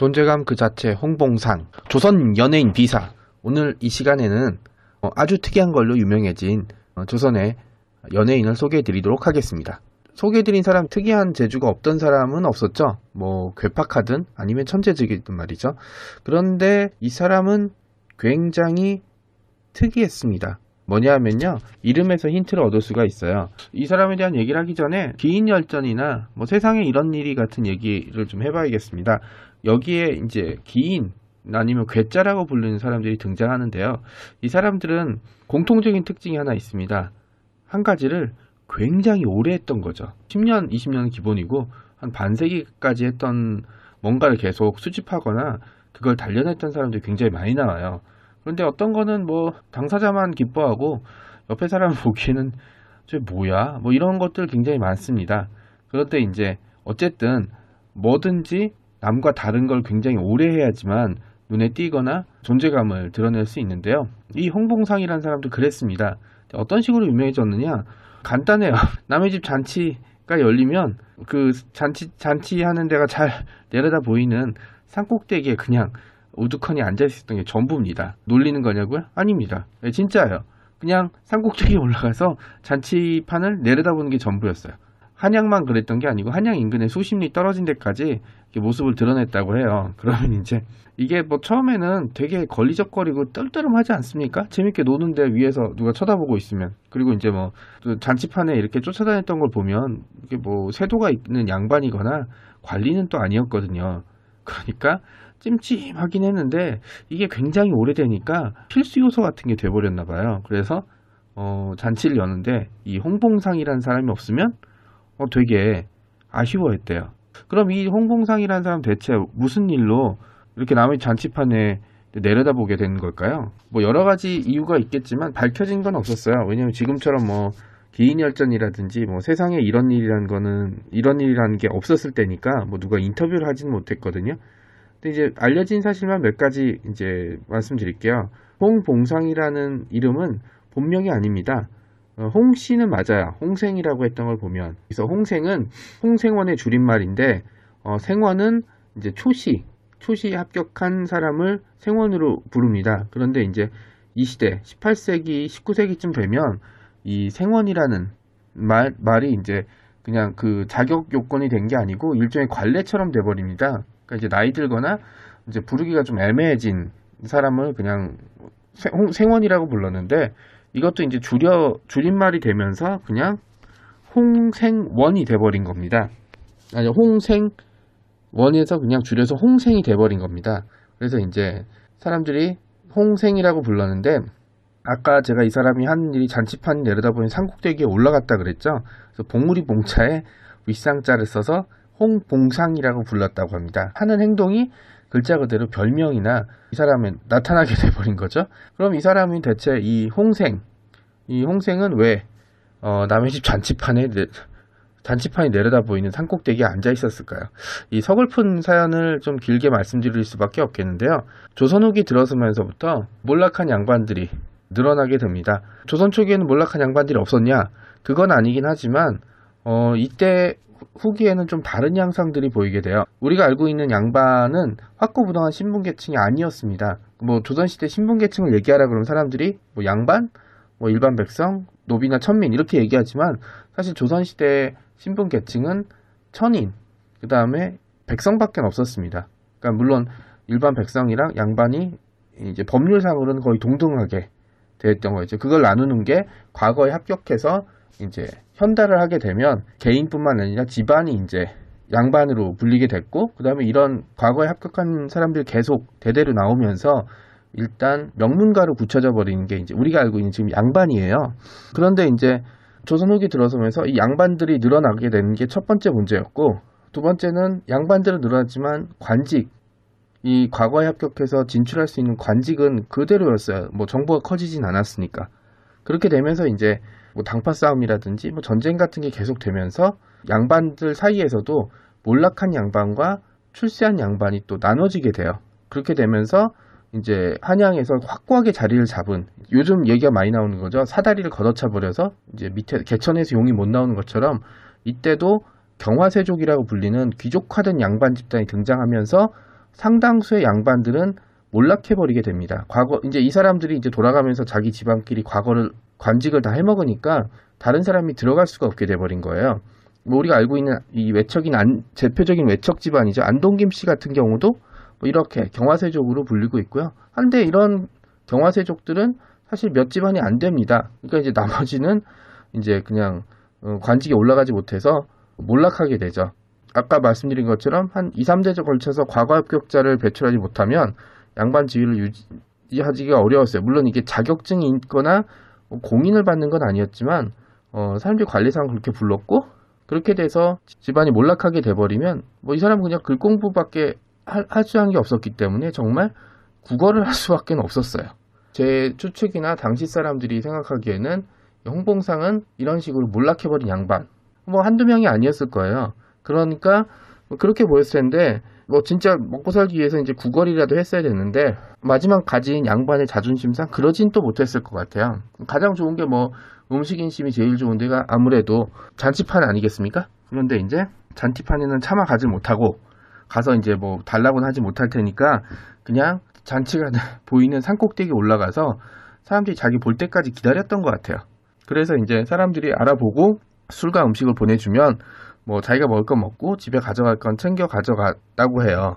존재감 그 자체 홍봉상 조선 연예인 비사 오늘 이 시간에는 어, 아주 특이한 걸로 유명해진 어, 조선의 연예인을 소개해 드리도록 하겠습니다. 소개해 드린 사람 특이한 재주가 없던 사람은 없었죠. 뭐 괴팍하든 아니면 천재적이든 말이죠. 그런데 이 사람은 굉장히 특이했습니다. 뭐냐면요 이름에서 힌트를 얻을 수가 있어요. 이 사람에 대한 얘기를 하기 전에 기인열전이나 뭐 세상에 이런 일이 같은 얘기를 좀 해봐야겠습니다. 여기에 이제 기인 아니면 괴짜라고 부르는 사람들이 등장하는데요. 이 사람들은 공통적인 특징이 하나 있습니다. 한 가지를 굉장히 오래 했던 거죠. 10년, 20년은 기본이고 한 반세기까지 했던 뭔가를 계속 수집하거나 그걸 단련했던 사람들이 굉장히 많이 나와요. 그런데 어떤 거는 뭐 당사자만 기뻐하고 옆에 사람 보기에는 저 뭐야? 뭐 이런 것들 굉장히 많습니다. 그런데 이제 어쨌든 뭐든지 남과 다른 걸 굉장히 오래 해야지만 눈에 띄거나 존재감을 드러낼 수 있는데요. 이 홍봉상이라는 사람도 그랬습니다. 어떤 식으로 유명해졌느냐? 간단해요. 남의 집 잔치가 열리면 그 잔치 잔치 하는 데가 잘 내려다 보이는 산꼭대기에 그냥 우두커니 앉아 있었던 게 전부입니다. 놀리는 거냐고요? 아닙니다. 네, 진짜예요. 그냥 산꼭대기에 올라가서 잔치판을 내려다보는 게 전부였어요. 한양만 그랬던 게 아니고 한양 인근에 수십 리 떨어진 데까지 모습을 드러냈다고 해요. 그러면 이제 이게 뭐 처음에는 되게 걸리적거리고 떨떠름하지 않습니까? 재밌게 노는데 위에서 누가 쳐다보고 있으면 그리고 이제 뭐 잔치판에 이렇게 쫓아다녔던 걸 보면 이게 뭐 세도가 있는 양반이거나 관리는 또 아니었거든요. 그러니까 찜찜하긴 했는데 이게 굉장히 오래되니까 필수 요소 같은 게 돼버렸나 봐요. 그래서 어, 잔치를 여는데 이 홍봉상이라는 사람이 없으면 어, 되게 아쉬워했대요. 그럼 이 홍봉상이라는 사람 대체 무슨 일로 이렇게 남의 잔치판에 내려다보게 된 걸까요? 뭐 여러 가지 이유가 있겠지만 밝혀진 건 없었어요. 왜냐면 지금처럼 뭐 기인열전이라든지 뭐 세상에 이런 일이라는 거는 이런 일이라는 게 없었을 때니까 뭐 누가 인터뷰를 하지는 못했거든요. 근데 이제 알려진 사실만 몇 가지 이제 말씀드릴게요. 홍봉상이라는 이름은 본명이 아닙니다. 어, 홍 씨는 맞아요. 홍생이라고 했던 걸 보면. 그래서 홍생은 홍생원의 줄임말인데, 어, 생원은 이제 초시, 초시 합격한 사람을 생원으로 부릅니다. 그런데 이제 이 시대, 18세기, 19세기쯤 되면 이 생원이라는 말, 말이 이제 그냥 그 자격 요건이 된 게 아니고 일종의 관례처럼 돼버립니다. 그러니까 이제 나이 들거나 이제 부르기가 좀 애매해진 사람을 그냥 생, 생원이라고 불렀는데 이것도 이제 줄여 줄임말이 되면서 그냥 홍생원이 돼버린 겁니다. 아니 홍생원에서 그냥 줄여서 홍생이 돼버린 겁니다. 그래서 이제 사람들이 홍생이라고 불렀는데 아까 제가 이 사람이 한 일이 잔치판 내려다보니 산꼭대기에 올라갔다 그랬죠. 그래서 봉우리 봉차에 윗상자를 써서 홍봉상이라고 불렀다고 합니다. 하는 행동이 글자 그대로 별명이나 이 사람은 나타나게 돼버린 거죠. 그럼 이 사람이 대체 이 홍생, 이 홍생은 왜 어, 남의 집 잔치판에 내, 잔치판이 내려다 보이는 산꼭대기에 앉아 있었을까요? 이 서글픈 사연을 좀 길게 말씀드릴 수밖에 없겠는데요. 조선 후기 들어서면서부터 몰락한 양반들이 늘어나게 됩니다. 조선 초기에는 몰락한 양반들이 없었냐? 그건 아니긴 하지만 어, 이때 후기에는 좀 다른 양상들이 보이게 돼요. 우리가 알고 있는 양반은 확고부동한 신분계층이 아니었습니다. 뭐 조선시대 신분계층을 얘기하라 그러면 사람들이 뭐 양반, 뭐 일반 백성, 노비나 천민 이렇게 얘기하지만 사실 조선시대 신분계층은 천인, 그 다음에 백성밖에 없었습니다. 그러니까 물론 일반 백성이랑 양반이 이제 법률상으로는 거의 동등하게 됐던 거죠. 그걸 나누는 게 과거에 합격해서 이제 현달을 하게 되면 개인뿐만 아니라 집안이 이제 양반으로 불리게 됐고 그다음에 이런 과거에 합격한 사람들이 계속 대대로 나오면서 일단 명문가로 굳혀져 버리는 게 이제 우리가 알고 있는 지금 양반이에요. 그런데 이제 조선 후기 들어서면서 이 양반들이 늘어나게 되는 게 첫 번째 문제였고 두 번째는 양반들은 늘어났지만 관직 이 과거에 합격해서 진출할 수 있는 관직은 그대로였어요. 뭐 정보가 커지진 않았으니까. 그렇게 되면서 이제 뭐 당파 싸움이라든지 뭐 전쟁 같은 게 계속되면서 양반들 사이에서도 몰락한 양반과 출세한 양반이 또 나눠지게 돼요. 그렇게 되면서 이제 한양에서 확고하게 자리를 잡은 요즘 얘기가 많이 나오는 거죠. 사다리를 걷어차 버려서 이제 밑에 개천에서 용이 못 나오는 것처럼 이때도 경화세족이라고 불리는 귀족화된 양반 집단이 등장하면서 상당수의 양반들은 몰락해버리게 됩니다. 과거 이제 이 사람들이 이제 돌아가면서 자기 집안끼리 과거를 관직을 다 해먹으니까 다른 사람이 들어갈 수가 없게 돼버린 거예요. 뭐 우리가 알고 있는 이 외척인 안, 대표적인 외척 집안이죠. 안동김 씨 같은 경우도 뭐 이렇게 경화세족으로 불리고 있고요. 한데 이런 경화세족들은 사실 몇 집안이 안 됩니다. 그러니까 이제 나머지는 이제 그냥 어, 관직에 올라가지 못해서 몰락하게 되죠. 아까 말씀드린 것처럼 한 2, 3대에 걸쳐서 과거 합격자를 배출하지 못하면 양반 지위를 유지하기가 어려웠어요. 물론 이게 자격증이 있거나 공인을 받는 건 아니었지만 어, 사람들이 관리상 그렇게 불렀고 그렇게 돼서 집안이 몰락하게 돼버리면 뭐 이 사람은 그냥 글 공부밖에 할수 있는 게 없었기 때문에 정말 국어를 할 수밖에 없었어요. 제 추측이나 당시 사람들이 생각하기에는 홍봉상은 이런 식으로 몰락해버린 양반 뭐 한두 명이 아니었을 거예요. 그러니까 뭐 그렇게 보였을 텐데 뭐 진짜 먹고 살기 위해서 이제 구걸이라도 했어야 됐는데 마지막 가진 양반의 자존심상 그러진 또 못했을 것 같아요. 가장 좋은 게 뭐 음식 인심이 제일 좋은 데가 아무래도 잔치판 아니겠습니까? 그런데 이제 잔치판에는 차마 가지 못하고 가서 이제 뭐 달라고는 하지 못할 테니까 그냥 잔치가 보이는 산 꼭대기에 올라가서 사람들이 자기 볼 때까지 기다렸던 것 같아요. 그래서 이제 사람들이 알아보고 술과 음식을 보내주면 뭐 자기가 먹을 건 먹고 집에 가져갈 건 챙겨 가져갔다고 해요.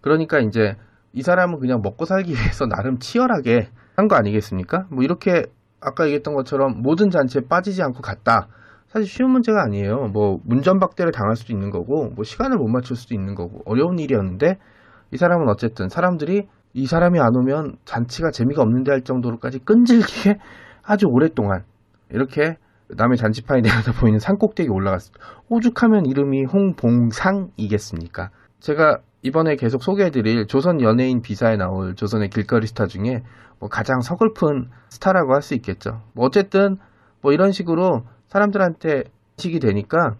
그러니까 이제 이 사람은 그냥 먹고 살기 위해서 나름 치열하게 한 거 아니겠습니까? 뭐 이렇게 아까 얘기했던 것처럼 모든 잔치에 빠지지 않고 갔다. 사실 쉬운 문제가 아니에요. 뭐 문전박대를 당할 수도 있는 거고, 뭐 시간을 못 맞출 수도 있는 거고, 어려운 일이었는데 이 사람은 어쨌든 사람들이 이 사람이 안 오면 잔치가 재미가 없는데 할 정도로까지 끈질기게 아주 오랫동안 이렇게 남의 잔치판이 내려다 보이는 산 꼭대기에 올라갔습니다. 오죽하면 이름이 홍봉상이겠습니까? 제가 이번에 계속 소개해드릴 조선 연예인 비사에 나올 조선의 길거리 스타 중에 뭐 가장 서글픈 스타라고 할 수 있겠죠. 뭐 어쨌든 뭐 이런 식으로 사람들한테 식이 되니까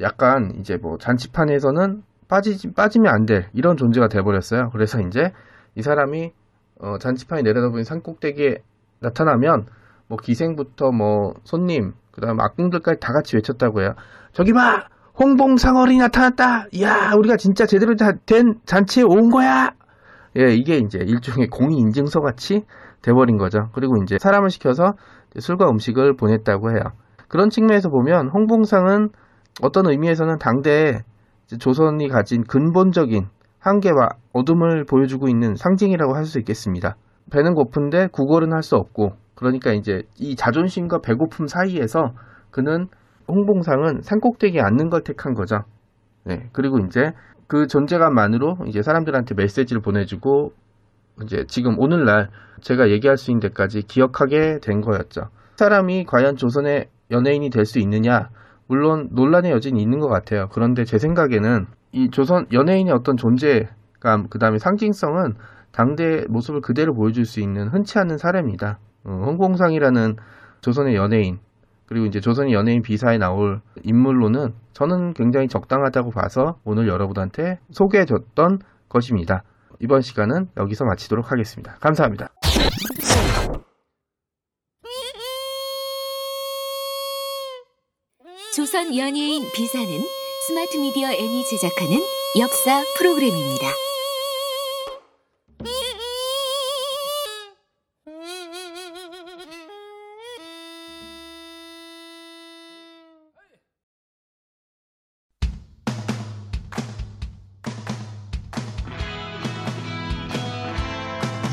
약간 이제 뭐 잔치판에서는 빠지지 빠지면 안 될 이런 존재가 돼버렸어요. 그래서 이제 이 사람이 어, 잔치판이 내려다보는 산꼭대기에 나타나면 뭐 기생부터 뭐 손님 그다음 악궁들까지 다 같이 외쳤다고 해요. 저기 봐 홍봉상어리 나타났다. 야 우리가 진짜 제대로 된 잔치에 온 거야. 예 이게 이제 일종의 공인 인증서 같이 돼버린 거죠. 그리고 이제 사람을 시켜서 술과 음식을 보냈다고 해요. 그런 측면에서 보면 홍봉상은 어떤 의미에서는 당대에 조선이 가진 근본적인 한계와 어둠을 보여주고 있는 상징이라고 할 수 있겠습니다. 배는 고픈데 구걸은 할 수 없고 그러니까 이제 이 자존심과 배고픔 사이에서 그는 홍봉상은 산꼭대기에 앉는 걸 택한 거죠. 네. 그리고 이제 그 존재감만으로 이제 사람들한테 메시지를 보내주고 이제 지금 오늘날 제가 얘기할 수 있는 데까지 기억하게 된 거였죠. 사람이 과연 조선의 연예인이 될 수 있느냐? 물론 논란의 여지는 있는 것 같아요. 그런데 제 생각에는 이 조선 연예인의 어떤 존재감, 그 다음에 상징성은 당대 모습을 그대로 보여줄 수 있는 흔치 않은 사례입니다. 어, 홍공상이라는 조선의 연예인, 그리고 이제 조선의 연예인 비사에 나올 인물로는 저는 굉장히 적당하다고 봐서 오늘 여러분한테 소개해줬던 것입니다. 이번 시간은 여기서 마치도록 하겠습니다. 감사합니다. 조선 연예인 비사는 스마트 미디어 N이 제작하는 역사 프로그램입니다.